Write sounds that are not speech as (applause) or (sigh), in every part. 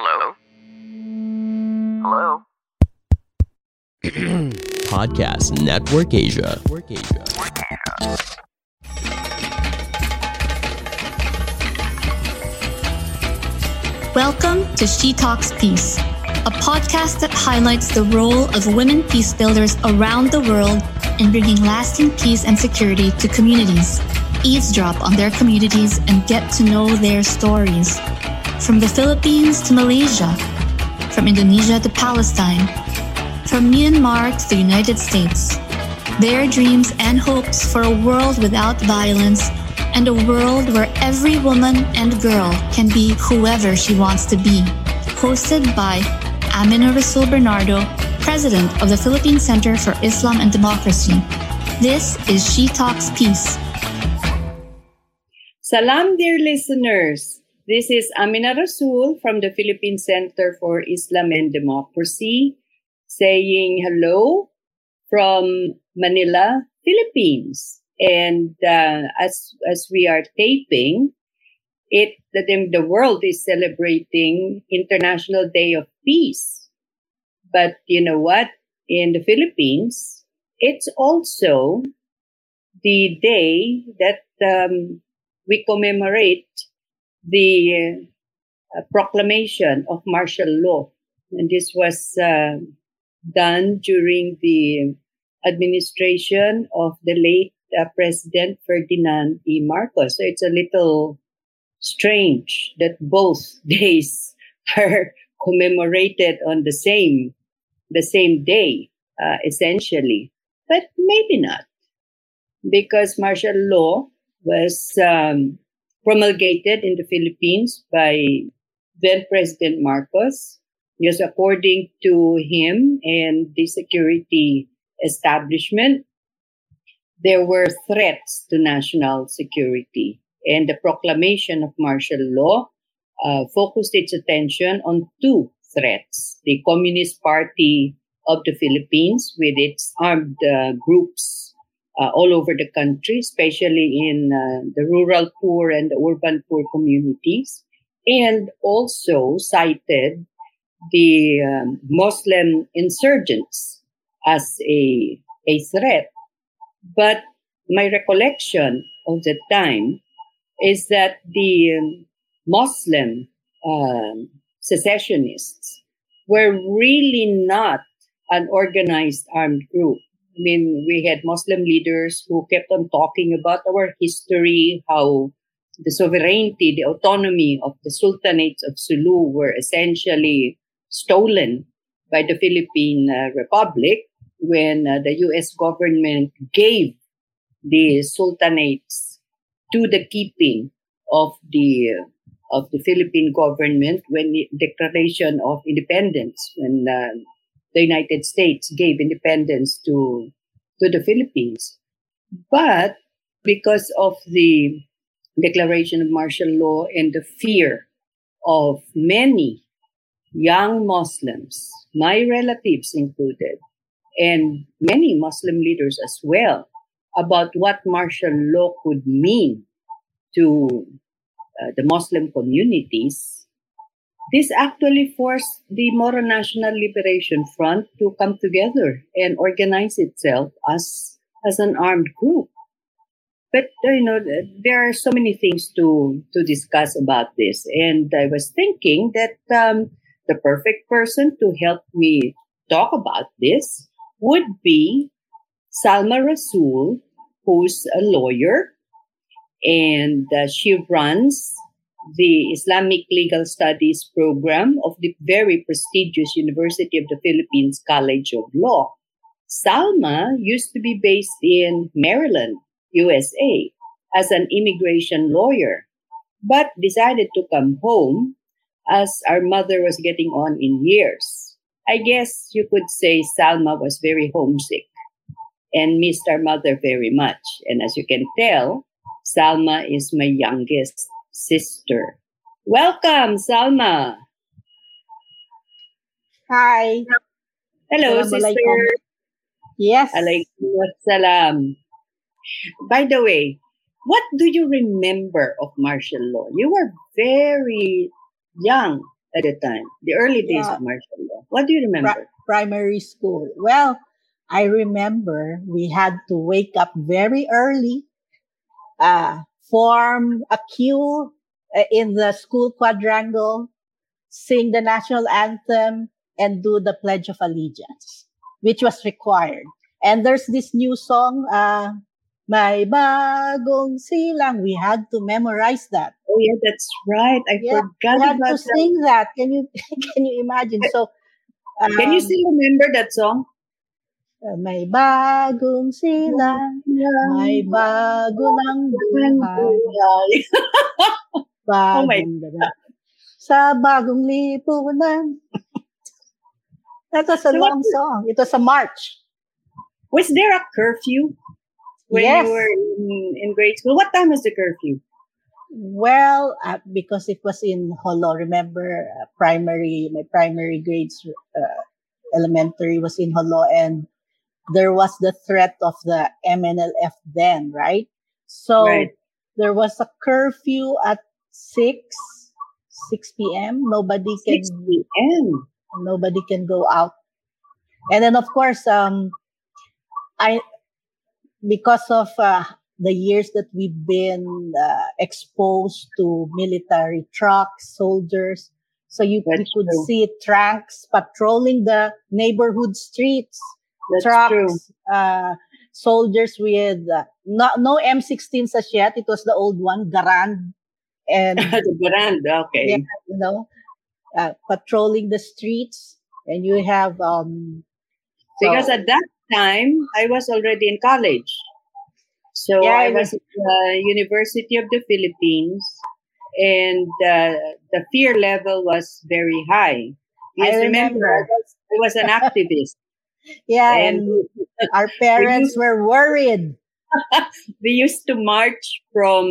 Hello? Hello? (clears throat) Podcast Network Asia. Network Asia. Welcome to She Talks Peace, a podcast that highlights the role of women peace builders around the world in bringing lasting peace and security to communities. Eavesdrop on their communities and get to know their stories. From the Philippines to Malaysia, from Indonesia to Palestine, from Myanmar to the United States. Their dreams and hopes for a world without violence and a world where every woman and girl can be whoever she wants to be. Hosted by Amina Rasul Bernardo, President of the Philippine Center for Islam and Democracy. This is She Talks Peace. Salam, dear listeners. This is Amina Rasul from the Philippine Center for Islam and Democracy saying hello from Manila, Philippines. And uh, as as we are taping, it the, the world is celebrating International Day of Peace. But you know what? In the Philippines, it's also the day that um, we commemorate the uh, proclamation of martial law. And this was uh, done during the administration of the late uh, President Ferdinand E. Marcos. So it's a little strange that both (laughs) days (laughs) are commemorated on the same the same day, uh, essentially. But maybe not, because martial law was um, promulgated in the Philippines by then President Marcos. Yes, according to him and the security establishment, there were threats to national security. And the proclamation of martial law uh, focused its attention on two threats. The Communist Party of the Philippines with its armed uh, groups uh, all over the country, especially in uh, the rural poor and the urban poor communities, and also cited the um, Muslim insurgents as a, a threat. But my recollection of the time is that the um, Muslim um, secessionists were really not an organized armed group. I mean, we had Muslim leaders who kept on talking about our history, how the sovereignty, the autonomy of the sultanates of Sulu were essentially stolen by the Philippine uh, Republic when uh, the US government gave the sultanates to the keeping of the of the Philippine government when the declaration of independence when uh, the United States gave independence to to the Philippines. But because of the declaration of martial law and the fear of many young Muslims, my relatives included, and many Muslim leaders as well, about what martial law could mean to uh, the Muslim communities, this actually forced the Moro National Liberation Front to come together and organize itself as, as an armed group. But you know, there are so many things to to discuss about this, and I was thinking that um, the perfect person to help me talk about this would be Salma Rasul, who's a lawyer, and uh, she runs the Islamic Legal Studies program of the very prestigious University of the Philippines College of Law. Salma used to be based in Maryland, USA, as an immigration lawyer. but decided to come home as our mother was getting on in years. I guess you could say Salma was very homesick and missed our mother very much. And as you can tell, Salma is my youngest sister. Welcome, Salma. Hi. Hello, sister. Yes. Alaykum. By the way, what do you remember of martial law? You were very young at the time, the early days Yeah. of martial law. What do you remember? Pri- primary school. Well, I remember we had to wake up very early, uh, form a queue uh, in the school quadrangle, sing the national anthem, and do the Pledge of Allegiance, which was required. And there's this new song, uh, May Bagong Silang. We had to memorize that. Oh yeah, that's right. I Yeah, forgot we had about to that. sing that. Can you (laughs) can you imagine? So, Can you um, still remember that song? May bagong silang, may bago ng buhay, (laughs) Oh my bagong. Sa bagong lipunan. That was a So long song. It was a march. Was there a curfew when Yes. you were in, in grade school? What time was the curfew? Well, uh, because it was in Holo. Remember, uh, primary, my primary grades, uh, elementary was in Holo, and there was the threat of the MNLF then, right? So Right. there was a curfew at six, six p.m. Nobody can, 6 p.m. nobody can go out, and then of course, um, I because of uh, the years that we've been uh, exposed to military trucks, soldiers. So you, you could true. see trucks patrolling the neighborhood streets, That's trucks, true. uh, soldiers with uh, no, no M16s as yet. It was the old one, Garand. And, (laughs) the brand, okay. yeah, you know, uh, patrolling the streets. And you have, um, Because so- at that time, I was already in college. So Yeah, I was at the University of the Philippines, and uh, the fear level was very high. Yes, I remember, I remember. was, I was an (laughs) activist. Yeah, and and our (laughs) parents were worried. (laughs) we used to march from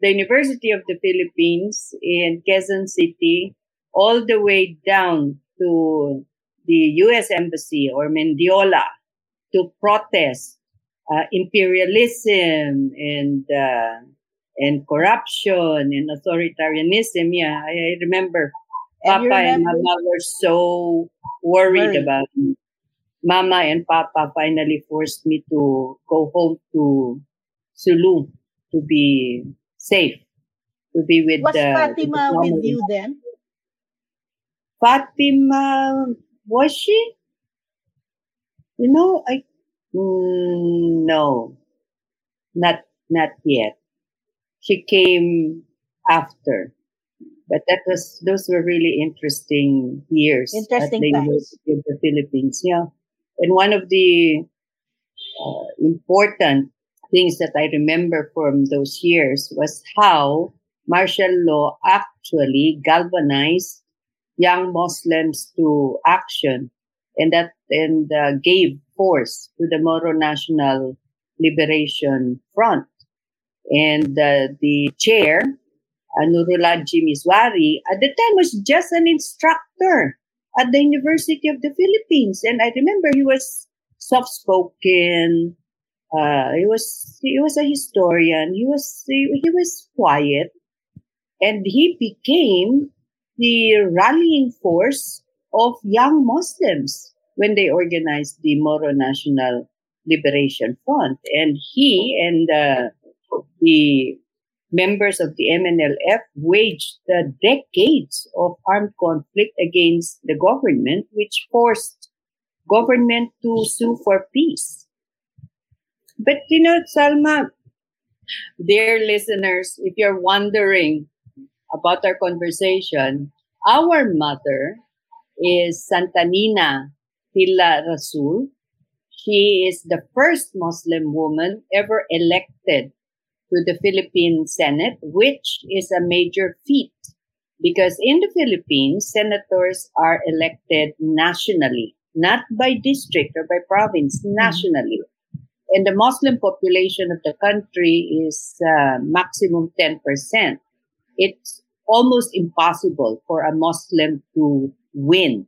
the University of the Philippines in Quezon City all the way down to the U.S. Embassy or Mendiola to protest uh, imperialism and uh, and corruption and authoritarianism. Yeah, I, I remember And Papa and Mama were so worried Worried. about me. Mama and Papa finally forced me to go home to Sulu to be safe, to be with Was the Fatima with with you then? Fatima was she? You know, I mm, no, not not yet. She came after, but that was those were really interesting years Interesting at the times. University of the Philippines. Yeah, and one of the uh, important things that I remember from those years was how martial law actually galvanized young Muslims to action and that and uh, gave force to the Moro National Liberation Front. And uh, the chair, uh, Nurullah at the time was just an instructor at the University of the Philippines. And I remember he was soft-spoken. Uh, he was he was a historian. He was he, he was quiet, and he became the rallying force of young Muslims when they organized the Moro National Liberation Front. And he and uh, the members of the MNLF waged uh, decades of armed conflict against the government, which forced government to sue for peace. But you know, Salma, dear listeners, if you're wondering about our conversation, our mother is Santa Nina Tilla Rasul. She is the first Muslim woman ever elected to the Philippine Senate, which is a major feat because in the Philippines, senators are elected nationally, not by district or by province, mm-hmm. nationally. And the Muslim population of the country is uh, maximum 10%. It's almost impossible for a Muslim to win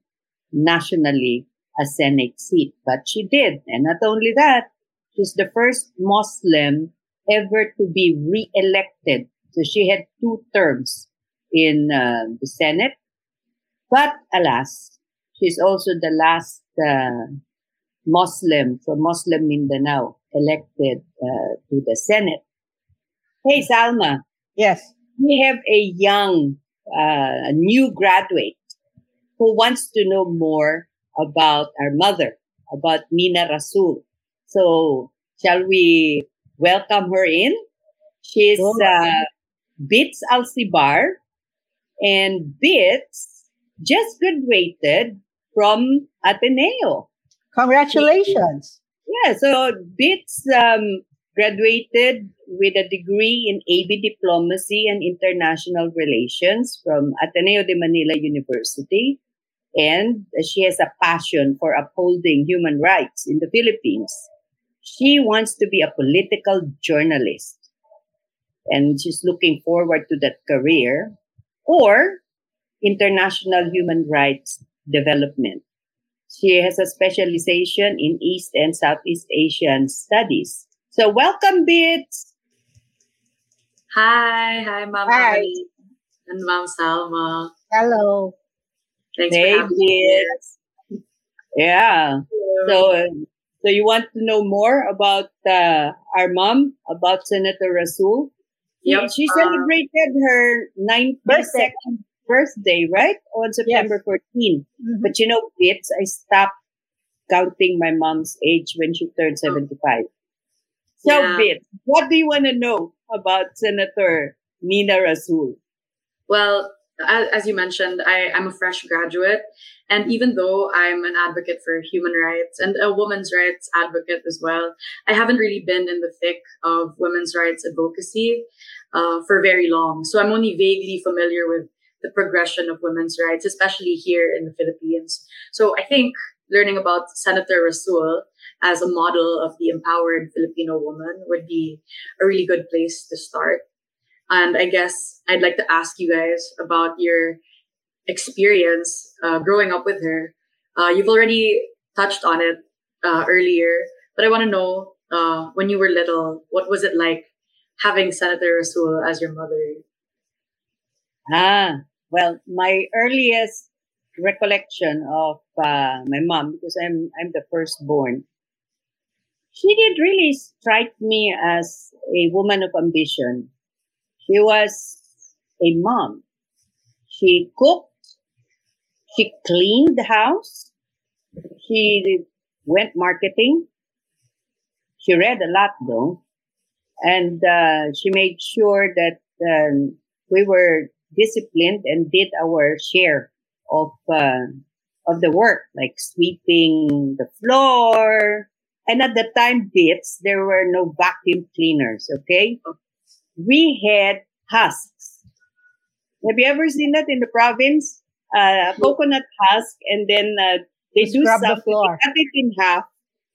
nationally a Senate seat, but she did. And not only that, she's the first Muslim ever to be re-elected. So she had two terms in uh, the Senate. But alas, she's also the last uh, Muslim from Muslim Mindanao elected uh, to the Senate. Hey, Salma. Yes. We have a young, uh, new graduate who wants to know more about our mother, about Nina Rasul. So, shall we welcome her in? She's uh, Bits Alcibar, and Bits just graduated from Ateneo. Congratulations. Yeah, so Bits um, graduated with a degree in AB Diplomacy and International Relations from Ateneo de Manila University. And she has a passion for upholding human rights in the Philippines. She wants to be a political journalist. And she's looking forward to that career or international human rights development. She has a specialization in East and Southeast Asian studies. So welcome, Bits. Hi, hi, Mom Hi. and Mom Salma. Hello. Thanks Hey, for having me. Bits. Yeah. So, uh, so you want to know more about uh, our mom, about Senator Rasul? Yep. She uh, celebrated her 92nd birthday, right? On September 14. Mhm. But you know, Bits, I stopped counting my mom's age when she turned 75. So, Yeah. Bits, what do you want to know about Senator Nina Rasul? Well, as, you mentioned, I, I'm a fresh graduate. And even though I'm an advocate for human rights and a women's rights advocate as well, I haven't really been in the thick of women's rights advocacy uh, for very long. So I'm only vaguely familiar with the progression of women's rights, especially here in the Philippines. So I think learning about Senator Rasul as a model of the empowered Filipino woman would be a really good place to start. And I guess I'd like to ask you guys about your experience uh, growing up with her. Uh, you've already touched on it uh, earlier, but I want to know uh, when you were little, what was it like having Senator Rasul as your mother? Ah, well, my earliest recollection of uh, my mom, because I'm I'm the firstborn, she did really strike me as a woman of ambition. She was a mom. She cooked. She cleaned the house. She went marketing. She read a lot though. And uh, she made sure that um, we were disciplined and did our share of uh, of the work, like sweeping the floor. And at the time, bits there were no vacuum cleaners. Okay, we had husks. Have you ever seen that in the province? Uh, coconut husk, and then uh, they To do scrub the something. floor. Cut it in half,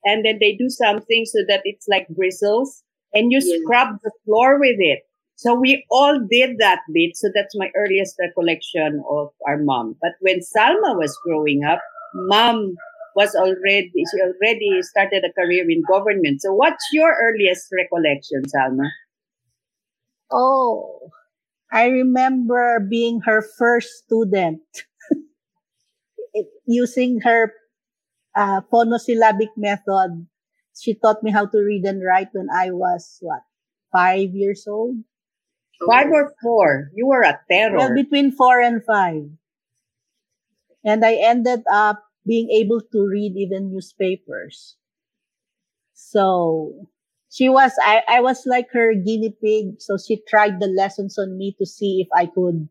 and then they do something so that it's like bristles, and you Yeah. scrub the floor with it. So we all did that bit. So that's my earliest recollection of our mom. But when Salma was growing up, mom was already, she already started a career in government. So what's your earliest recollection, Salma? Oh, I remember being her first student. (laughs) Using her uh, phonosyllabic method, she taught me how to read and write when I was, what, five years old? Five or four? You were a terror. Well, between four and five. And I ended up being able to read even newspapers. So she was, I, I was like her guinea pig. So she tried the lessons on me to see if I could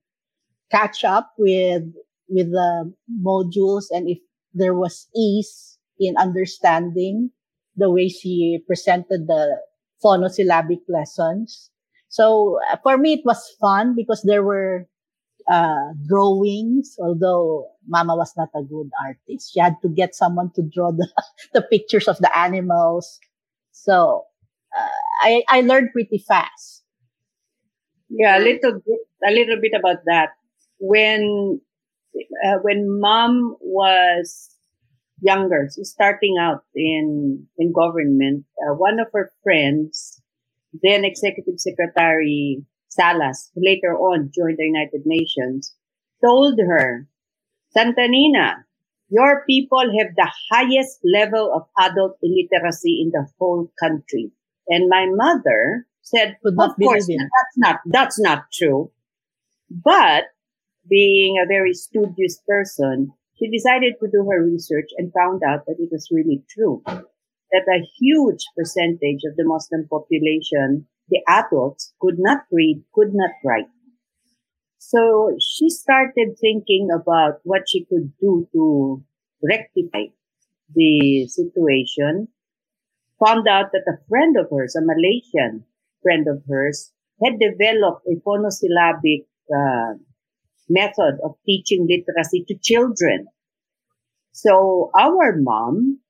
catch up with, with the modules and if there was ease in understanding the way she presented the phonosyllabic lessons. So uh, for me, it was fun because there were uh, drawings, although Mama was not a good artist. She had to get someone to draw the, (laughs) the pictures of the animals. So I, I learned pretty fast. Yeah, a little bit, a little bit about that. When, uh, when mom was younger, so starting out in, in government, uh, one of her friends, then executive secretary Salas, who later on joined the United Nations, told her, Santanina, your people have the highest level of adult illiteracy in the whole country. And my mother said, of course, that's not, that's not true. But being a very studious person, she decided to do her research and found out that it was really true. That a huge percentage of the Muslim population, the adults, could not read, could not write. So she started thinking about what she could do to rectify the situation. Found out that a friend of hers, a Malaysian friend of hers, had developed a phonosyllabic uh, method of teaching literacy to children. So our mom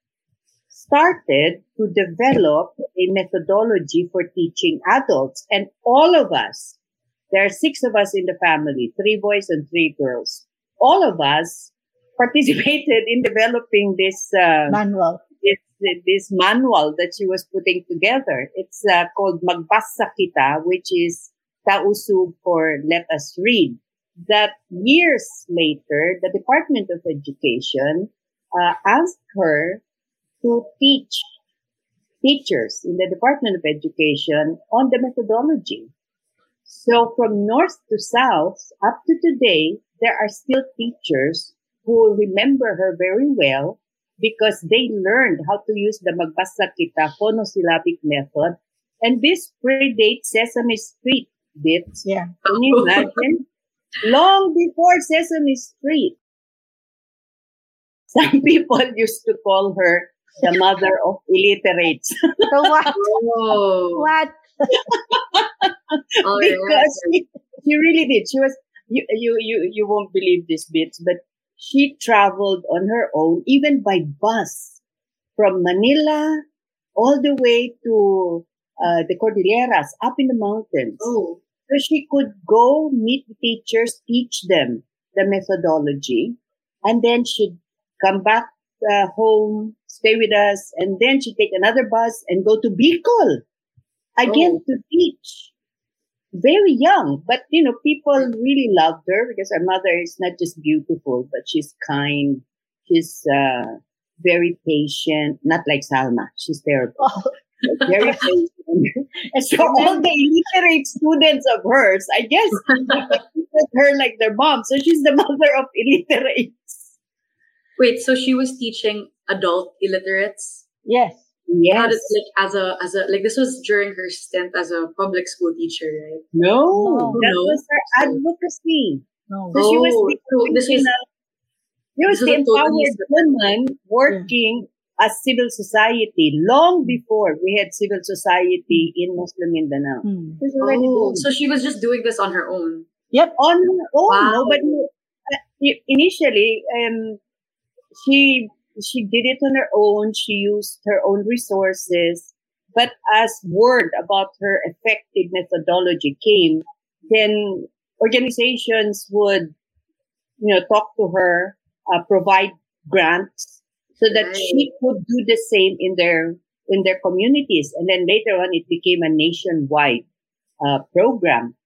started to develop a methodology for teaching adults and all of us, there are six of us in the family, three boys and three girls. All of us participated in developing this uh, manual. This, this manual that she was putting together. It's uh, called Magbasa Kita, which is Tausug for Let Us Read. That years later, the Department of Education uh, asked her to teach teachers in the Department of Education on the methodology. So from north to south, up to today, there are still teachers who remember her very well because they learned how to use the Magbasa Kita phonosyllabic method. And this predates Sesame Street bits. Yeah. Can you imagine? (laughs) Long before Sesame Street. Some people used to call her the mother of illiterates. (laughs) So what? Oh. What? Oh, because she, she really did. She was you you you you won't believe this bits, but she traveled on her own, even by bus, from Manila all the way to uh, the Cordilleras, up in the mountains. Oh. So she could go meet the teachers, teach them the methodology, and then she'd come back uh, home, stay with us, and then she'd take another bus and go to Bicol again Oh. to teach. Very young, but you know, people really loved her because her mother is not just beautiful, but she's kind. She's uh, very patient, not like Salma. She's terrible. Oh, Very (laughs) patient. and so all the illiterate students of hers, I guess, (laughs) at her like their mom. So she's the (laughs) mother of illiterates. Wait, so she was teaching adult illiterates? yes. How Yes. did, like as a as a like this was during her stint as a public school teacher, right? No, No. that No. was her advocacy. No. So she was Oh, the so this is original- she was this the is a totally empowered woman working as civil society long before we had civil society in Muslim Mindanao. Hmm. She was already Oh, so she was just doing this on her own. Yep. on her own. Wow. Nobody uh, initially um she she did it on her own. She used her own resources. But as word about her effective methodology came, then organizations would, you know, talk to her, uh, provide grants so that Right. she could do the same in their in their communities. And then later on, it became a nationwide uh, program.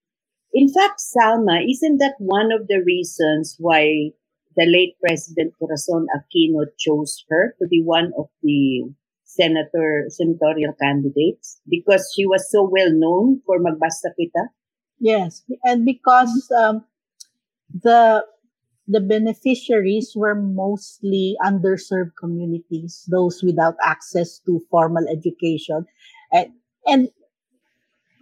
In fact, Salma, isn't that one of the reasons why the late President Corazon Aquino chose her to be one of the senator senatorial candidates because she was so well known for magbasa kita? Yes, and because um, the the beneficiaries were mostly underserved communities, those without access to formal education, and and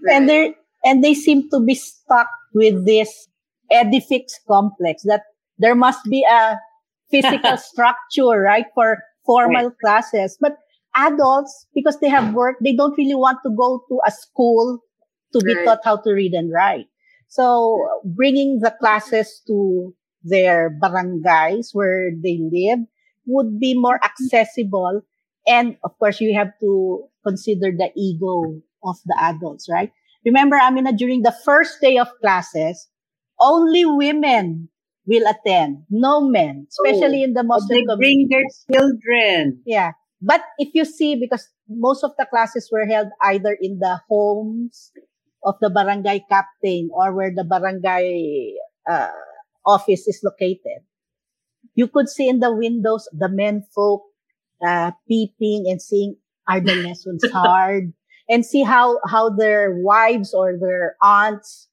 and they and they seem to be stuck with this edifice complex that there must be a physical (laughs) structure, right, for formal classes, but adults because they have work they don't really want to go to a school to be Right. taught how to read and write. So bringing the classes to their barangays where they live would be more accessible. And of course, you have to consider the ego of the adults, right? Remember, Amina, during the first day of classes, only women will attend, no men, especially in the Muslim they bring their children. Yeah. But if you see, because most of the classes were held either in the homes of the barangay captain or where the barangay uh, office is located, you could see in the windows the men folk uh, peeping and seeing are the lessons (laughs) hard and see how how their wives or their aunts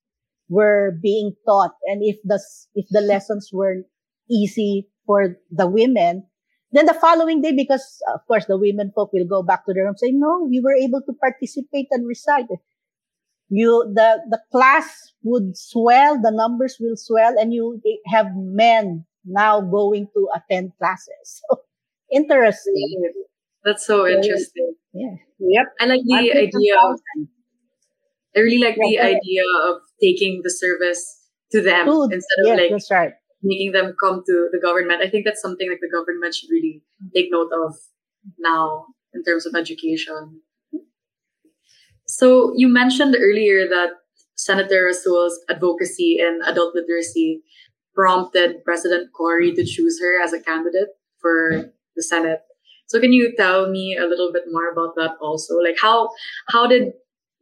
were being taught and if the if the lessons were easy for the women then the following day because of course the women folk will go back to their room say no we were able to participate and recite you the the class would swell the numbers will swell and you have men now going to attend classes (laughs) so interesting That's so interesting. yeah Yep. I like the idea of 2000. I really like the Yeah. idea of taking the service to them Food. instead of yes like right making them come to the government. I think that's something like the government should really take note of now in terms of education. So you mentioned earlier that Senator Rasul's advocacy in adult literacy prompted President Cory to choose her as a candidate for the Senate. So can you tell me a little bit more about that also? Like how how did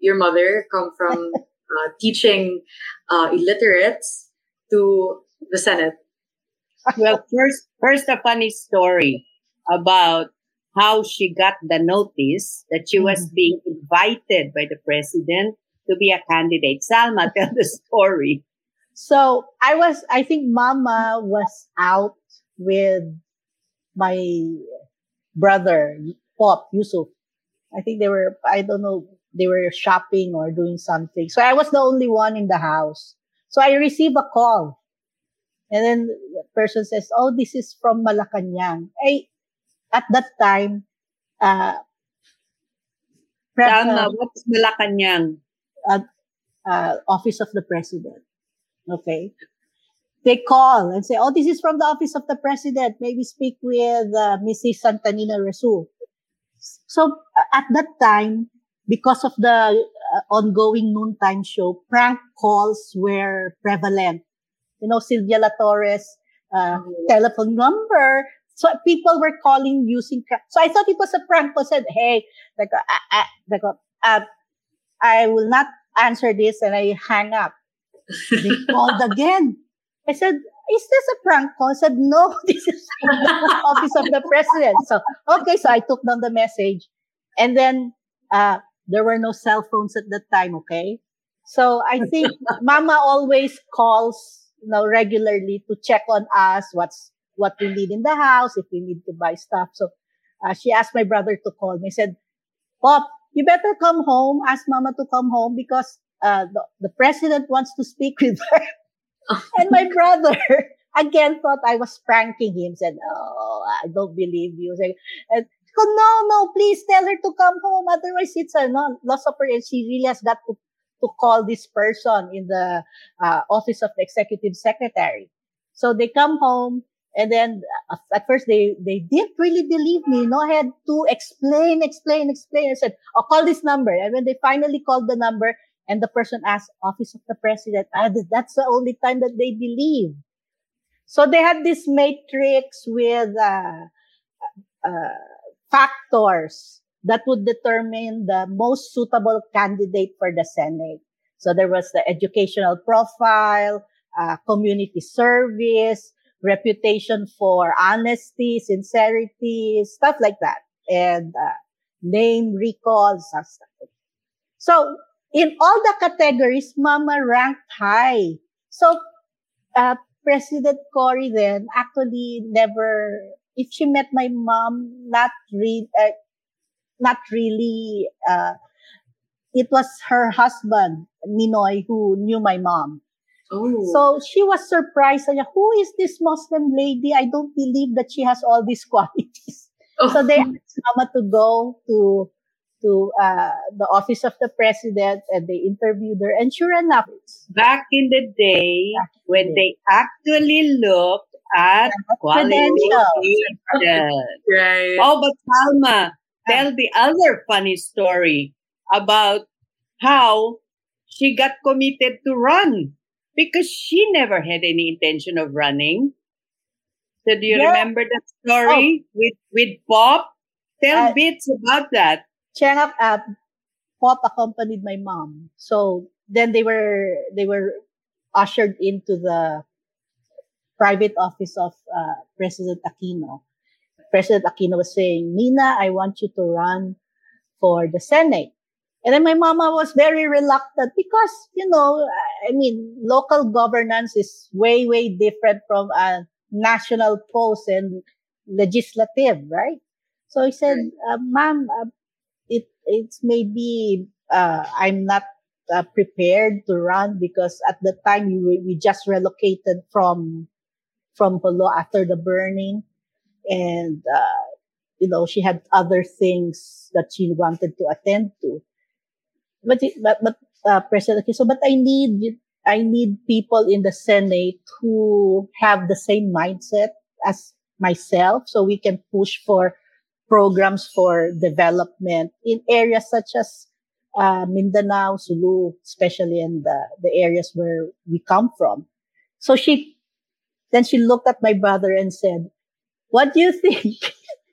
your mother come from (laughs) uh, teaching uh, illiterates to the Senate? Well, first, first a funny story about how she got the notice that she was Mhm. being invited by the president to be a candidate. Salma, (laughs) tell the story. So I was, I think Mama was out with my brother, Pop Yusuf. I think they were, I don't know, they were shopping or doing something. So I was the only one in the house. So I received a call. And then the person says, Oh, this is from Malacanang. I, at that time, uh, pre- Salma, uh, what's Malacanang? uh, office of the president. Okay. They call and say, oh, this is from the office of the president. Maybe speak with uh, Mrs. Santanina Rasul. So uh, at that time, because of the uh, ongoing noontime show, prank calls were prevalent. You know, Silvia La Torres, uh, telephone number. So people were calling using, so I thought it was a prank. I said, hey, like, uh, uh, like, uh, I will not answer this and I hang up. They (laughs) called again. I said, is this a prank call? I said, no, (laughs) this is the office of the president. So, okay, so I took down the message. And then, uh, there were no cell phones at that time, okay? So I think (laughs) mama always calls, you know, regularly to check on us, what's, what we need in the house, if we need to buy stuff. So, uh, she asked my brother to call me. Said, Pop, you better come home, ask mama to come home because uh, the, the president wants to speak (laughs) with her. (laughs) and my brother again thought I was pranking him, said, Oh, I don't believe you. Said, and, oh, no, no, please tell her to come home. Otherwise, it's a no, loss of her. And she really has got to, to call this person in the uh, office of the executive secretary. So they come home. And then uh, at first they, they didn't really believe me. No, I had to explain, explain, explain. I said, I'll call this number. And when they finally called the number and the person asked office of the president, ah, that's the only time that they believe. So they had this matrix with, uh, uh, factors that would determine the most suitable candidate for the Senate. So there was the educational profile, uh, community service, reputation for honesty, sincerity, stuff like that, and uh, name recall, stuff. So in all the categories, Mama ranked high. So uh, President Cory then actually never, if she met my mom, not re- uh, not really. Uh, it was her husband, Ninoy, who knew my mom. Oh, So she was surprised. Niya, Who is this Muslim lady? I don't believe that she has all these (laughs) qualities. oh. So they asked Mama to go to to uh, the office of the president and they interviewed her. And sure enough, back in the day when they actually looked at credentials. Right. Oh, but Salma, tell the other funny story about how she got committed to run because she never had any intention of running. So do you Yeah. remember that story with with Pop? Tell Uh, bits about that. Chang uh, Pop accompanied my mom. So then they were they were ushered into the private office of uh, President Aquino. President Aquino was saying, Nina, I want you to run for the Senate. And then my mama was very reluctant because, you know, I mean, local governance is way, way different from a national post and legislative, right? So I said, uh, ma'am, uh, it, it's maybe, uh, I'm not uh, prepared to run because at the time we, we just relocated from, from Jolo after the burning. And, uh, you know, she had other things that she wanted to attend to. But, but, but, uh, President so, but I need, I need people in the Senate who have the same mindset as myself so we can push for programs for development in areas such as uh, Mindanao, Sulu, especially in the, the areas where we come from. So she, then she looked at my brother and said, what do you think,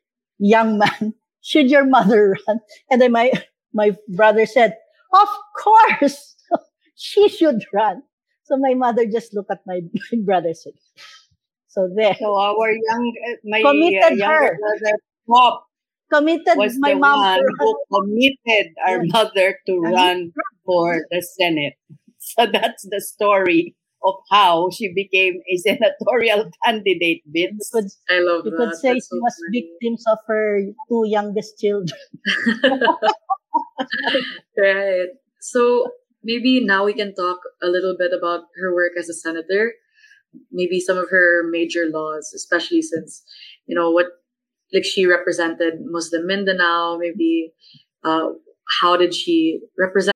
(laughs) young man? Should your mother run? And then my, my brother said, of course, (laughs) she should run. So my mother just looked at my, (laughs) my brother and said, so there. So our young, uh, my Committed uh, her. brother Pop Committed was my the mom one who committed our Yeah. mother to run for the Senate. So that's the story of how she became a (laughs) senatorial candidate, You could, I love you that. could say That's she so was funny. victims of her two youngest children. (laughs) Right. So maybe now we can talk a little bit about her work as a senator. Maybe some of her major laws, especially since, you know, what like she represented Muslim Mindanao, maybe uh how did she represent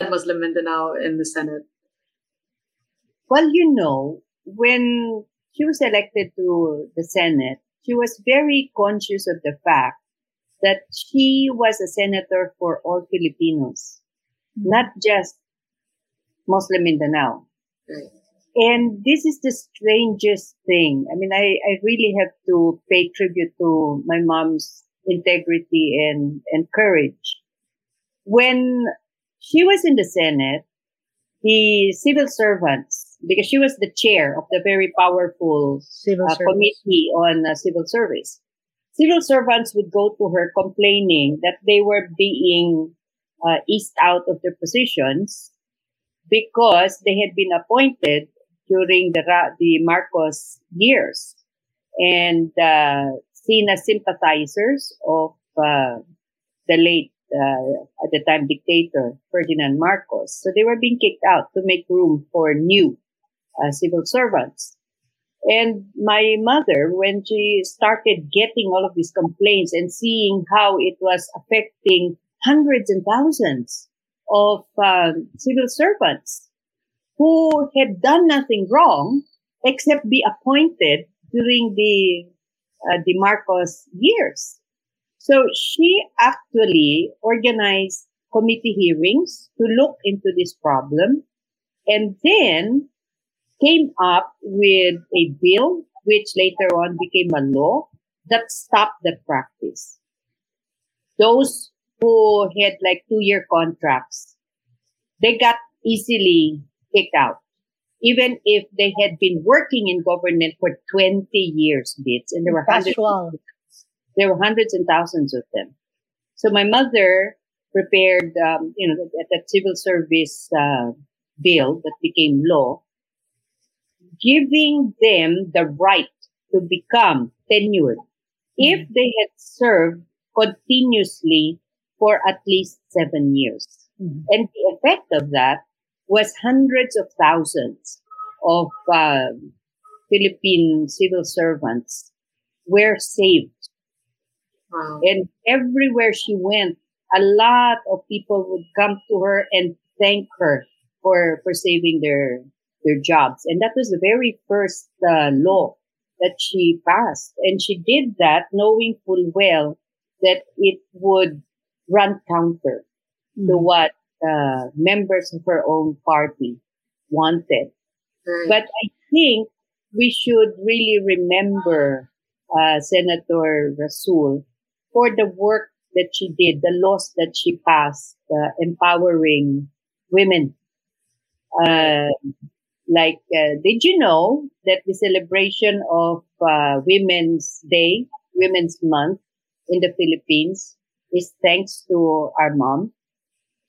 Muslim Mindanao in the Senate? Well, you know, when she was elected to the Senate, she was very conscious of the fact that she was a senator for all Filipinos, mm-hmm. not just Muslim Mindanao. Right. And this is the strangest thing. I mean, I, I really have to pay tribute to my mom's integrity and, and courage. When she was in the Senate, the civil servants, because she was the chair of the very powerful Civil uh, committee on uh, civil service. Civil servants would go to her complaining that they were being uh, eased out of their positions because they had been appointed during the Ra- the Marcos years. And uh, seen as sympathizers of uh, the late uh, at the time dictator Ferdinand Marcos. So they were being kicked out to make room for new uh, civil servants. And my mother, when she started getting all of these complaints and seeing how it was affecting hundreds and thousands of um, civil servants who had done nothing wrong except be appointed during the uh, the Marcos years. So she actually organized committee hearings to look into this problem and then came up with a bill which later on became a law that stopped the practice. Those who had like two year contracts, they got easily kicked out. Even if they had been working in government for 20 years, bits, and there were hundreds, there were hundreds and thousands of them. So my mother prepared, um, you know, that, that civil service uh, bill that became law, giving them the right to become tenured if mm-hmm. they had served continuously for at least seven years. Mm-hmm. And the effect of that was hundreds of thousands of uh, Philippine civil servants were saved. Wow. And everywhere she went, a lot of people would come to her and thank her for, for saving their, their jobs. And that was the very first uh, law that she passed. And she did that knowing full well that it would run counter mm. to hmm. what uh, members of her own party wanted. Right. But I think we should really remember uh, Senator Rasul for the work that she did, the laws that she passed, uh, empowering women. Uh, like, uh, did you know that the celebration of uh, Women's Day, Women's Month in the Philippines is thanks to our mom.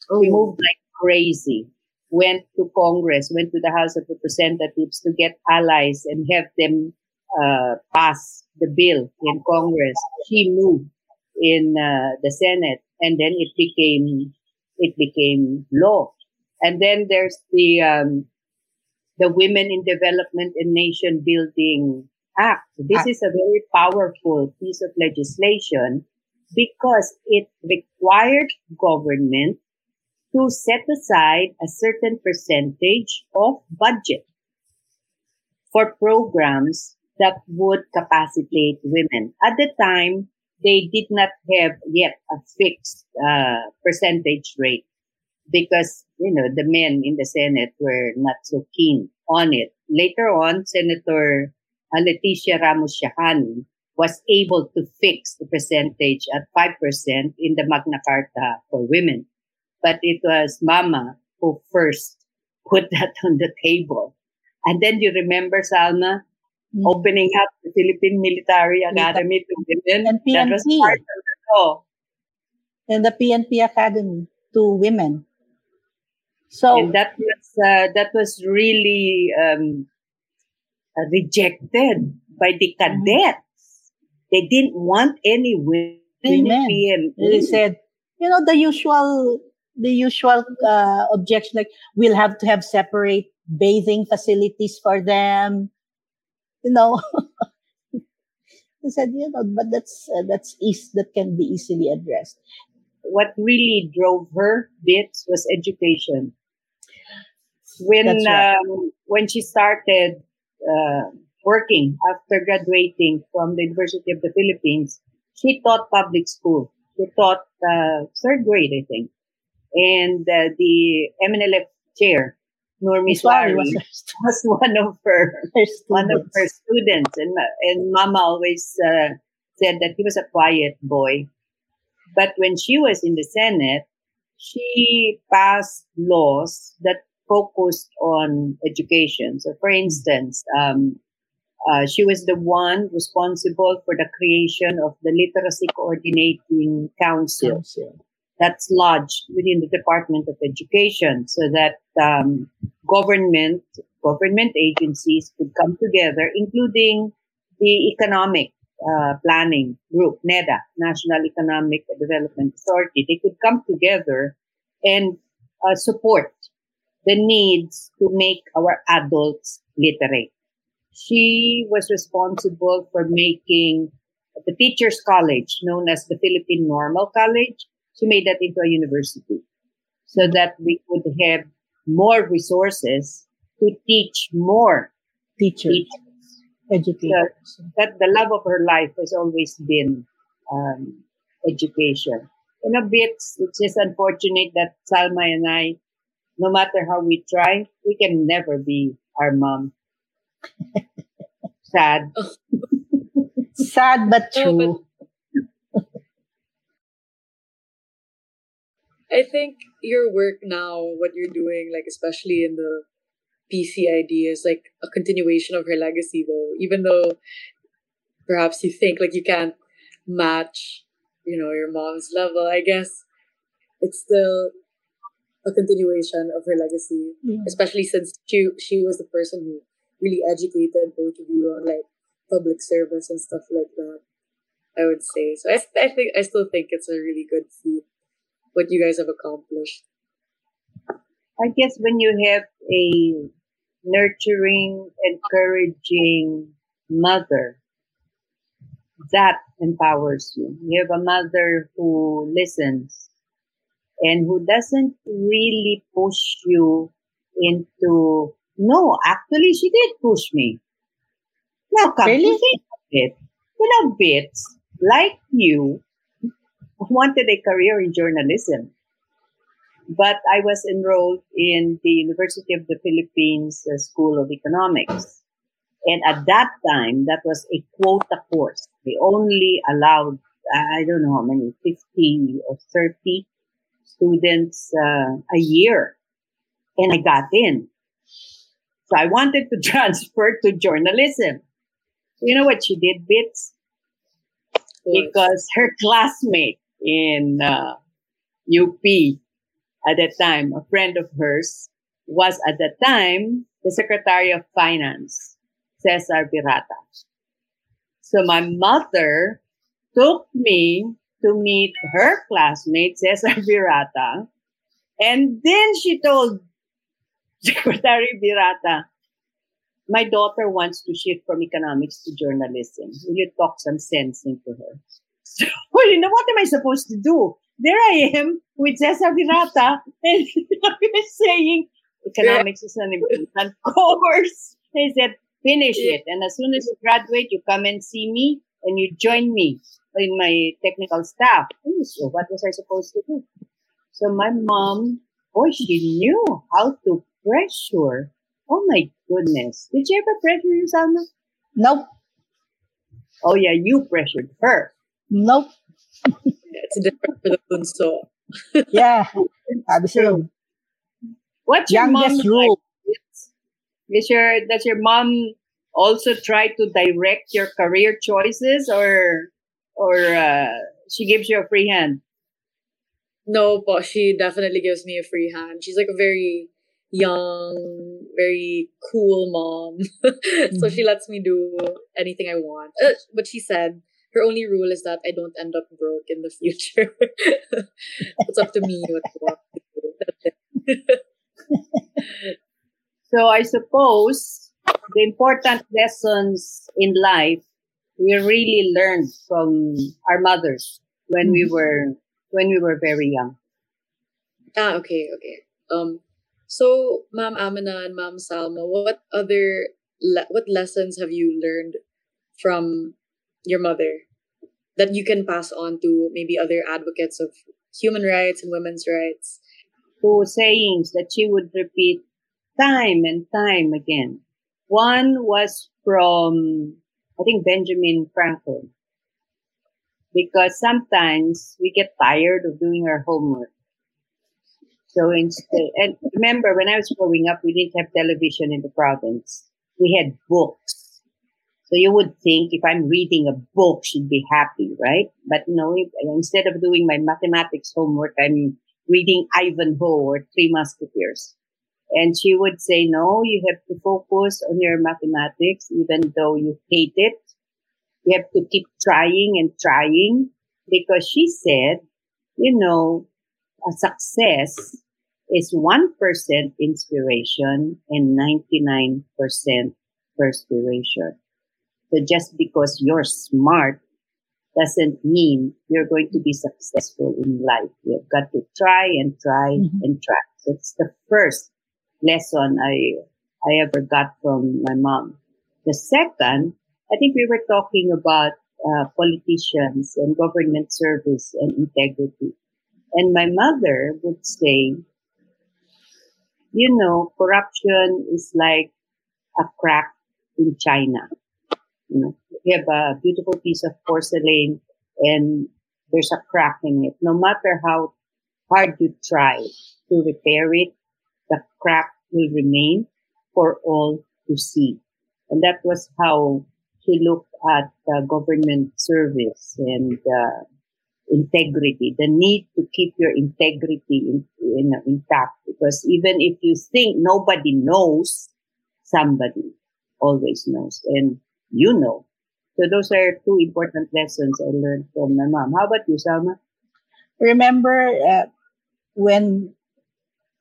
Oh. We moved like crazy. Went to Congress, went to the House of Representatives to get allies and have them uh, pass the bill in Congress. She moved in uh, the Senate, and then it became it became law. And then there's the um, the Women in Development and Nation Building Act. This is a very powerful piece of legislation because it required government to set aside a certain percentage of budget for programs that would capacitate women. At the time, they did not have yet a fixed uh, percentage rate because, you know, the men in the Senate were not so keen on it. Later on, Senator uh, Leticia Ramos Shahani was able to fix the percentage at 5% in the Magna Carta for women. But it was Mama who first put (laughs) that on the table. And then you remember, Salma, mm. opening up the Philippine Military Academy to women. And PNP. That was part of the law. And the PNP Academy to women. So and that was uh, that was really um, uh, rejected by the mm-hmm. cadets. They didn't want any women Amen. They said, you know, the usual, the usual uh, objection, like we'll have to have separate bathing facilities for them. You know, (laughs) they said, you know, but that's uh, that's easy, that can be easily addressed. What really drove her bits was education. When right. um, when she started uh, working after graduating from the University of the Philippines, she taught public school. She taught uh, third grade, I think. And uh, the MNLF chair, Nur Misuari, was, (laughs) was, one of her, her one of her students. And, and Mama always uh, said that he was a quiet boy. But when she was in the Senate, she passed laws that focused on education. So, for instance, um, uh, she was the one responsible for the creation of the Literacy Coordinating Council, Council. That's lodged within the Department of Education so that um, government, government agencies could come together, including the Economic uh, Planning Group, NEDA, National Economic Development Authority. They could come together and uh, support the needs to make our adults literate. She was responsible for making the teachers college known as the Philippine Normal College. She made that into a university so that we could have more resources to teach more teachers. teachers. Education. that the love of her life has always been um, education. In a bit, it's just unfortunate that Salma and I, no matter how we try, we can never be our mom. (laughs) Sad. Sad but No, true. but- I think your work now, what you're doing, like especially in the PCID, is like a continuation of her legacy, though. Even though perhaps you think like you can't match, you know, your mom's level, I guess it's still a continuation of her legacy. Yeah. Especially since she she was the person who really educated both of you on like public service and stuff like that. I would say so. I, I think I still think it's a really good feat what you guys have accomplished. I guess when you have a nurturing, encouraging mother, that empowers you. You have a mother who listens and who doesn't really push you into, no, actually she did push me. Now come Really? to think of it, know, bits like you wanted a career in journalism but I was enrolled in the University of the Philippines uh, School of Economics. And at that time, that was a quota course. They only allowed, I don't know how many, 50 or 30 students uh, a year. And I got in. So I wanted to (laughs) transfer to journalism. You know what she did, Bits? Because her classmate in uh, UP at that time, a friend of hers, was at that time the Secretary of Finance, Cesar Virata. So my mother took me to meet her classmate, Cesar (laughs) Virata, and then she told (laughs) Secretary Virata, my daughter wants to shift from economics to journalism. Will you talk some sense into her? So, you know, what am I supposed to do? There I am with Cesar Virata, and (laughs) I was saying, economics is an important course. He said, finish it. And as soon as you graduate, you come and see me and you join me in my technical staff. So what was I supposed to do? So my mom, boy, she knew how to pressure. Oh my goodness. Did you ever pressure you, Salma? Nope. Oh yeah, you pressured her. Nope. It's different for the bunso. Yeah. (laughs) Absolutely. What's your mom's Youngest like? rule. Is your does your mom also try to direct your career choices, or or uh, she gives you a free hand? No, but she definitely gives me a free hand. She's like a very young, very cool mom. (laughs) so she lets me do anything I want. Uh, but she said her only rule is that I don't end up broke in the future. (laughs) it's up to me what I want to do. (laughs) So I suppose the important lessons in life we really learned from our mothers when we were when we were very young. Ah, okay, okay. Um, so Ma'am Amina and Ma'am Salma, what other le- what lessons have you learned from your mother that you can pass on to maybe other advocates of human rights and women's rights? Two sayings that she would repeat time and time again. One was from I think Benjamin Franklin. Because sometimes we get tired of doing our homework. So instead, and remember when I was growing up, we didn't have television in the province. We had books. So you would think if I'm reading a book, she'd be happy, right? But no, if, instead of doing my mathematics homework, I'm reading Ivanhoe or Three Musketeers. And she would say, no, you have to focus on your mathematics, even though you hate it. You have to keep trying and trying because she said, you know, a success is 1% inspiration and 99% perspiration. So just because you're smart doesn't mean you're going to be successful in life. You've got to try and try and try. So it's the first lesson I I ever got from my mom. The second, I think we were talking about uh, politicians and government service and integrity. And my mother would say, you know, corruption is like a crack in China. You know, we have a beautiful piece of porcelain and there's a crack in it. No matter how hard you try to repair it, the crack will remain for all to see. And that was how he looked at government service and uh, integrity, the need to keep your integrity in, in, intact. Because even if you think nobody knows, somebody always knows, and you know. So those are two important lessons I learned from my mom. How about you, Salma? Remember uh, when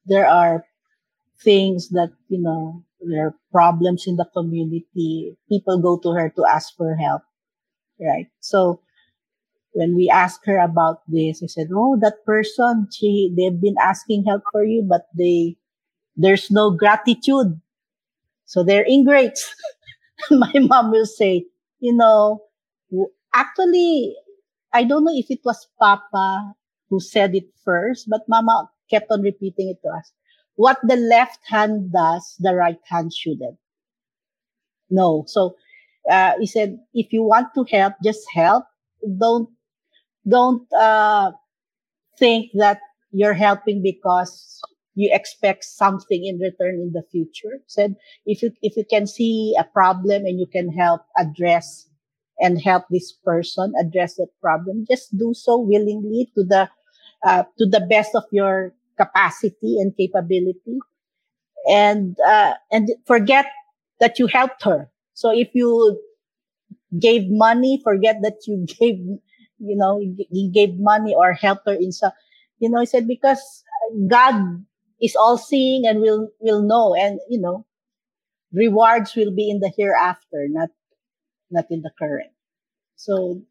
there are things that you know there are problems in the community, people go to her to ask for help, right? So when we asked her about this, I said, "Oh, that person, she they've been asking help for you, but they there's no gratitude, so they're ingrates." (laughs) (laughs) My mom will say, "You know, actually, I don't know if it was Papa who said it first, but Mama kept on repeating it to us. What the left hand does, the right hand shouldn't. No. So uh, he said, if you want to help, just help. Don't don't uh, think that you're helping because you expect something in return in the future. Said if you if you can see a problem and you can help address and help this person address that problem, just do so willingly to the uh, to the best of your capacity and capability, and uh, and forget that you helped her. So if you gave money, forget that you (laughs) gave you know, he gave money or helped her in some, you know, he said, because God is all seeing and will, will know. And, you know, rewards will be in the hereafter, not, not in the current. So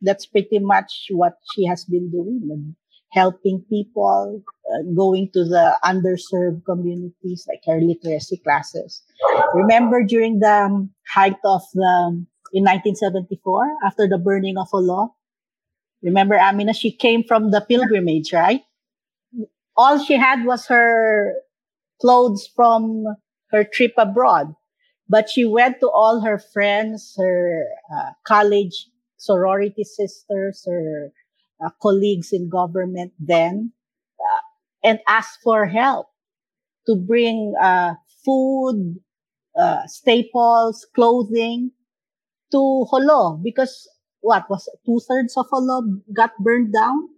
that's pretty much what she has been doing, helping people, uh, going to the underserved communities, like her literacy classes. Remember during the um, height of the, in 1974, after the burning of Jolo, Remember, Amina, she came from the pilgrimage, right? All she had was her clothes from her trip abroad. But she went to all her friends, her uh, college sorority sisters, her uh, colleagues in government then, uh, and asked for help to bring uh, food, uh, staples, clothing to Jolo because what was two thirds of Jolo got burned down.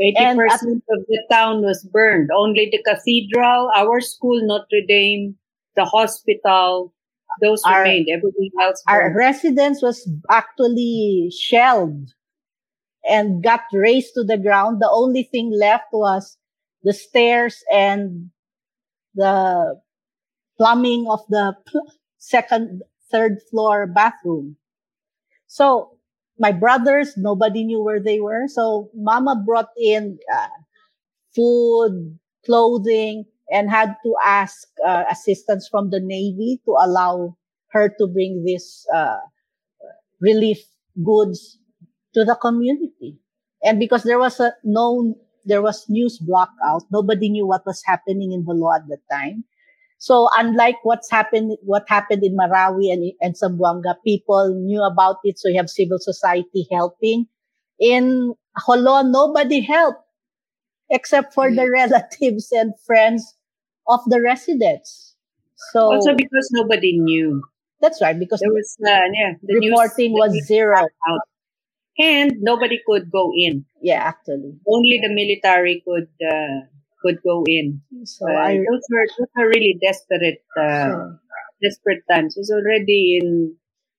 Eighty percent of the town was burned. Only the cathedral, our school, Notre Dame, the hospital, those our, remained. Everything else. Burned. Our residence was actually shelled and got razed to the ground. The only thing left was the stairs and the plumbing of the second, third floor bathroom. So my brothers, nobody knew where they were. So mama brought in uh, food, clothing, and had to ask uh, assistance from the Navy to allow her to bring this uh, relief goods to the community. And because there was a no, there was news blackout, nobody knew what was happening in Jolo at the time. So unlike what's happened, what happened in Marawi and, and Zamboanga, people knew about it. So you have civil society helping. In Jolo, nobody helped except for the mm. relatives and friends of the residents. So also because nobody knew. That's right. Because there was uh, yeah, the reporting was zero. Out. And nobody could go in. Yeah, actually. Only the military could uh, could go in. So uh, I, those were those were really desperate uh, sure. desperate times. I was already in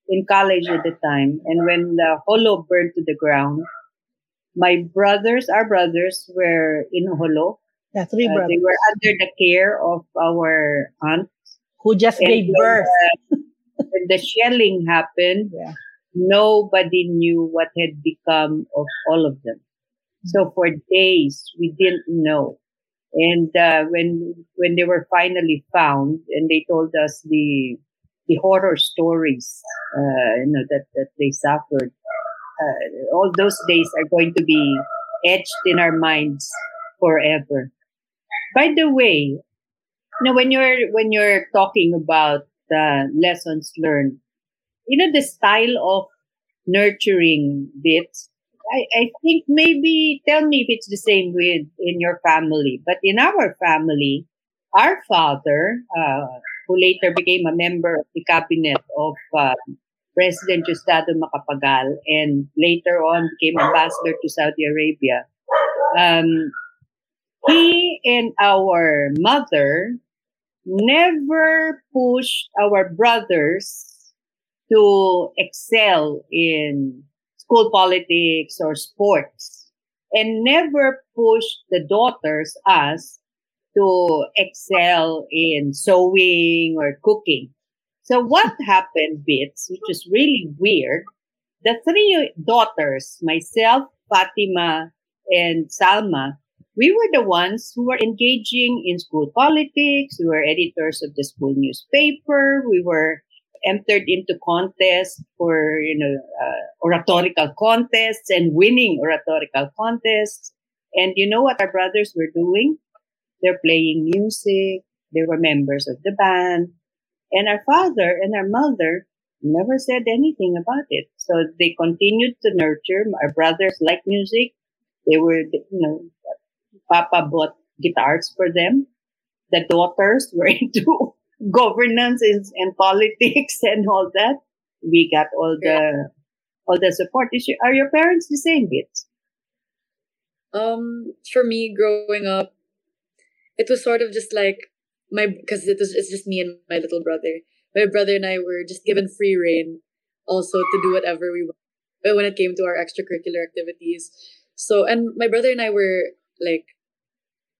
in college at the time, and when the Jolo burned to the ground, my brothers, our brothers, were in Jolo. Yeah, three brothers. Uh, they were under the care of our aunt, who just and gave birth. When, when the shelling happened, yeah. nobody knew what had become of all of them. So for days, we didn't know. And uh, when when they were finally found, and they told us the the horror stories, uh, you know, that, that they suffered. Uh, all those days are going to be etched in our minds forever. By the way, you when you're, when you're talking about the lessons learned, you know, the style of nurturing bits, I, I think maybe tell me if it's the same with in your family, but in our family, our father, uh, who later became a member of the cabinet of uh, President Diosdado Macapagal and later on became ambassador to Saudi Arabia. Um, he and our mother never pushed our brothers to excel in school politics or sports and never pushed the daughters us to excel in sewing or cooking. So what (laughs) happened, Bits, which is really weird, the three daughters, myself, Fatima, and Salma, we were the ones who were engaging in school politics. We were editors of the school newspaper. We were entered into contests for, you know, uh, oratorical contests and winning oratorical contests. And you know what our brothers were doing? They're playing music. They were members of the band. And our father and our mother never said anything about it. So they continued to nurture. Our brothers like music. They were, you know, Papa bought guitars for them. The daughters (laughs) were into governance and, and politics (laughs) and all that. We got all the all the support. Is your, are your parents the same bits? Um, for me, growing up, it was sort of just like my because it was it's just me and my little brother. My brother and I were just given free reign, also to do whatever we want when it came to our extracurricular activities. So, and my brother and I were like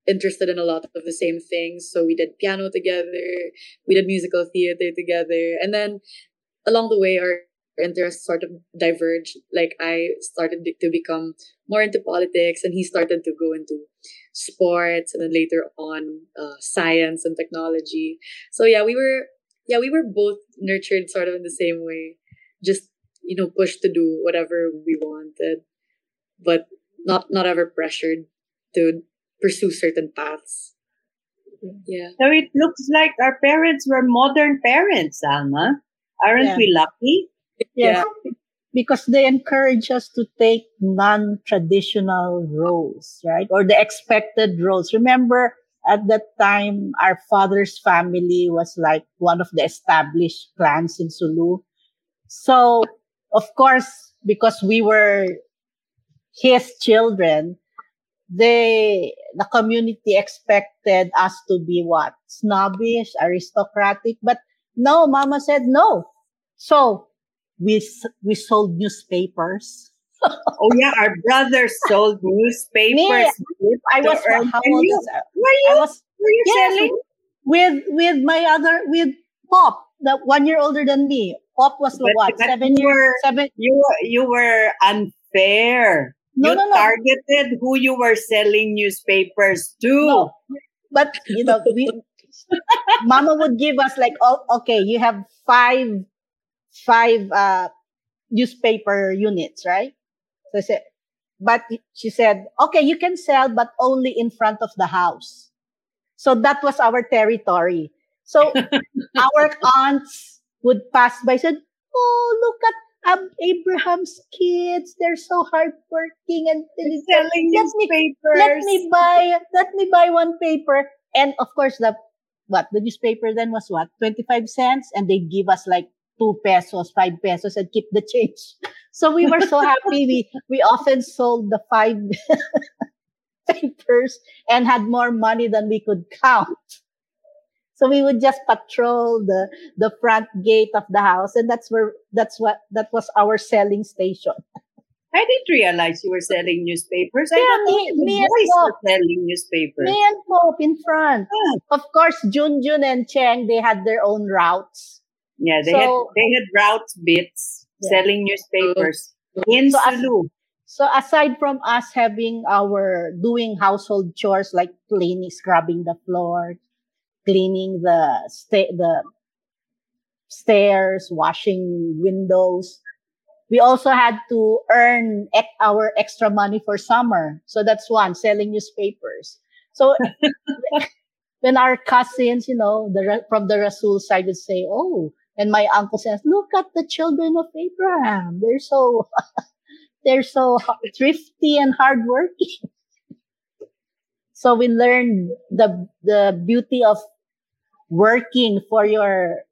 interested in a lot of the same things. So we did piano together, we did musical theater together, and then along the way, our interests sort of diverged. Like I started to become more into politics, and he started to go into sports, and then later on, uh, science and technology. So yeah, we were yeah we were both nurtured sort of in the same way, just you know pushed to do whatever we wanted, but not not ever pressured to pursue certain paths. Yeah. So it looks like our parents were modern parents, Alma. Aren't yeah. we lucky? Yes. Yeah. Because they encourage us to take non-traditional roles, right? Or the expected roles. Remember, at that time, our father's family was like one of the established clans in Sulu. So, of course, because we were his children, they the community expected us to be what? Snobbish aristocratic but no mama said no. So we we sold newspapers. (laughs) Oh yeah our brothers sold newspapers. Me, i was how old you, were you, I was, were you yes, selling? with with my other with pop the one year older than me. Pop was but, what but seven years seven you were you were unfair no, you no, no. targeted who you were selling newspapers to. No. But, you know, we, (laughs) mama would give us like, oh, okay, you have five, five, uh, newspaper units, right? So I said, but she said, okay, you can sell, but only in front of the house. So that was our territory. So (laughs) our aunts would pass by, said, oh, look at um, Abraham's kids, they're so hardworking and selling let me, let me buy, let me buy one paper. And of course, the, what, the newspaper then was what, 25 cents? And they give us like two pesos, five pesos and keep the change. (laughs) So we were so happy. We, we often sold the five (laughs) papers and had more money than we could count. So we would just patrol the, the front gate of the house. And that's where, that's what, that was our selling station. I didn't realize you were selling newspapers. Yeah, I me, me and Pope. selling newspapers. Me and Pope in front. Ah. Of course, Jun Jun and Cheng, they had their own routes. Yeah, they so, had they had routes bits yeah. selling newspapers in so Sulu. So aside from us having our doing household chores like cleaning, scrubbing the floor, cleaning the sta- the stairs, washing windows. We also had to earn our extra money for summer. So that's one, selling newspapers. So (laughs) when our cousins, you know, the from the Rasul side would say, "Oh," and my uncle says, "Look at the children of Abraham. They're so (laughs) they're so thrifty and hardworking." (laughs) so we learned the the beauty of working for your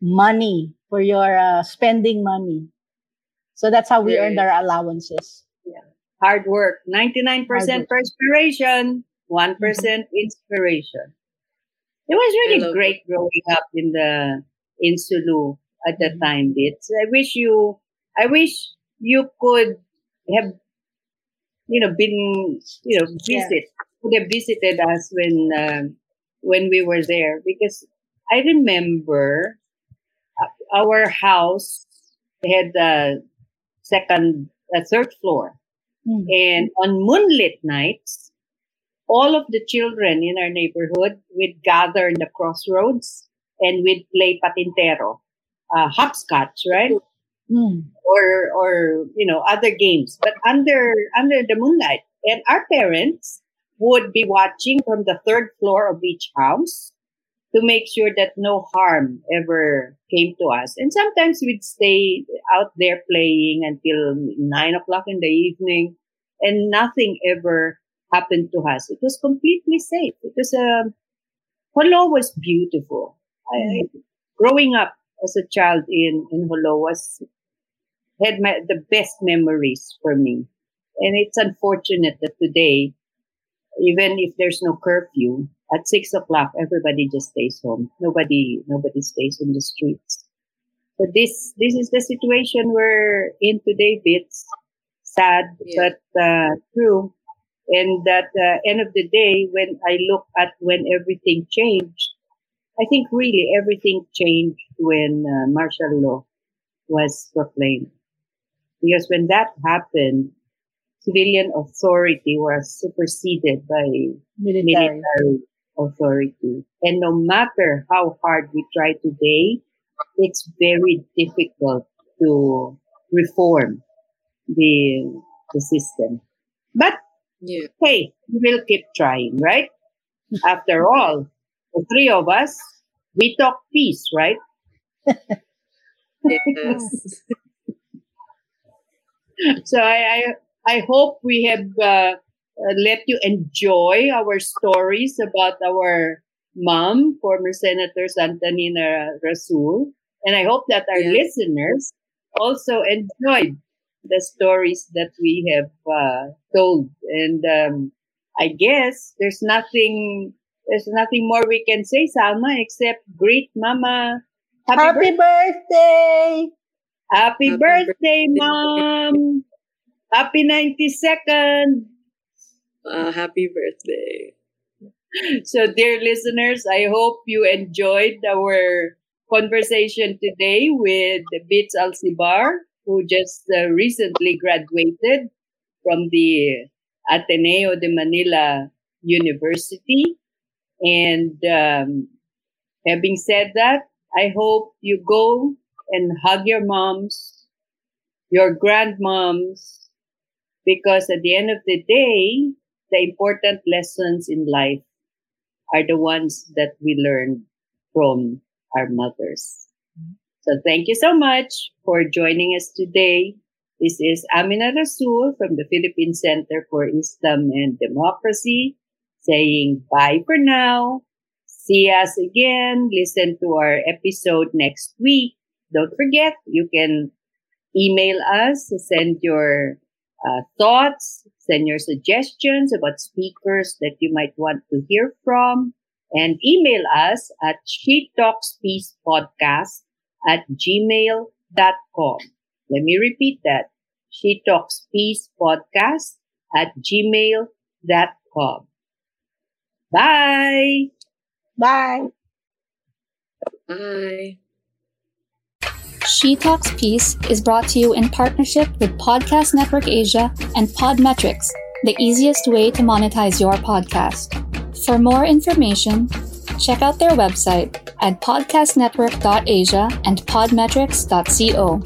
money, for your uh, spending money. So that's how we earned our allowances. Yeah. Hard work. 99% Hard work. perspiration, one inspiration. It was really great growing up in the in Sulu at that time. It's I wish you I wish you could have you know been you know Yeah. visit could have visited us when uh, when we were there because I remember uh, our house had a second a third floor Mm. and on moonlit nights, all of the children in our neighborhood would gather in the crossroads and we'd play patintero, uh, hopscotch, right? Mm. Or, or, you know, other games, but under, under the moonlight. And our parents would be watching from the third floor of each house to make sure that no harm ever came to us. And sometimes we'd stay out there playing until nine o'clock in the evening and nothing ever happened to us. It was completely safe. It was, um, Jolo was beautiful. I, growing up as a child in, in Jolo was, had my, the best memories for me. And it's unfortunate that today, even if there's no curfew, at six o'clock, everybody just stays home. Nobody, nobody stays on the streets. So this, this is the situation we're in today. It's sad, Yeah. but uh, true. And at the end of the day, when I look at when everything changed, I think really everything changed when uh, martial law was proclaimed. Because when that happened, civilian authority was superseded by Military. military authority. And no matter how hard we try today, it's very difficult to reform the, the system. But Yeah. hey, we'll keep trying, right? After all, the three of us, we talk peace, right? (laughs) Yes. (laughs) So I, I, I hope we have uh, uh, let you enjoy our stories about our mom, former Senator Santanina Rasul. And I hope that our Yeah. listeners also enjoyed the stories that we have uh, told. And um, I guess there's nothing, there's nothing more we can say, Salma, except greet Mama. Happy, Happy birthday! birthday! Happy, Happy birthday, birthday. Mom! Happy 92nd! Uh, happy birthday. So, dear listeners, I hope you enjoyed our conversation today with Bits Alcibar, who just uh, recently graduated from the Ateneo de Manila University. And um, having said that, I hope you go and hug your moms, your grandmoms, because at the end of the day, the important lessons in life are the ones that we learn from our mothers. So thank you so much for joining us today. This is Amina Rasul from the Philippine Center for Islam and Democracy saying bye for now. See us again. Listen to our episode next week. Don't forget, you can email us, send your uh, thoughts, send your suggestions about speakers that you might want to hear from, and email us at she talks peace podcast at gmail.com. Let me repeat that. She talks peace podcast at gmail.com. Bye. Bye. Bye. She Talks Peace is brought to you in partnership with Podcast Network Asia and Podmetrics, the easiest way to monetize your podcast. For more information, check out their website at podcastnetwork.asia and podmetrics.co.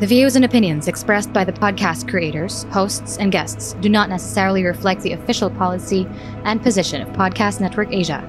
The views and opinions expressed by the podcast creators, hosts, and guests do not necessarily reflect the official policy and position of Podcast Network Asia,